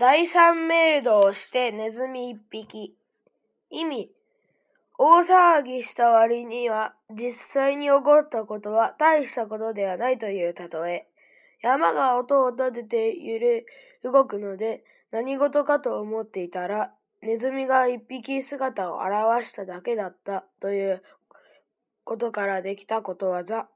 第三明度をしてネズミ一匹。意味。大騒ぎした割には実際に起こったことは大したことではないという例え。山が音を立てて揺れ動くので何事かと思っていたらネズミが一匹姿を現しただけだったということからできたことわざ。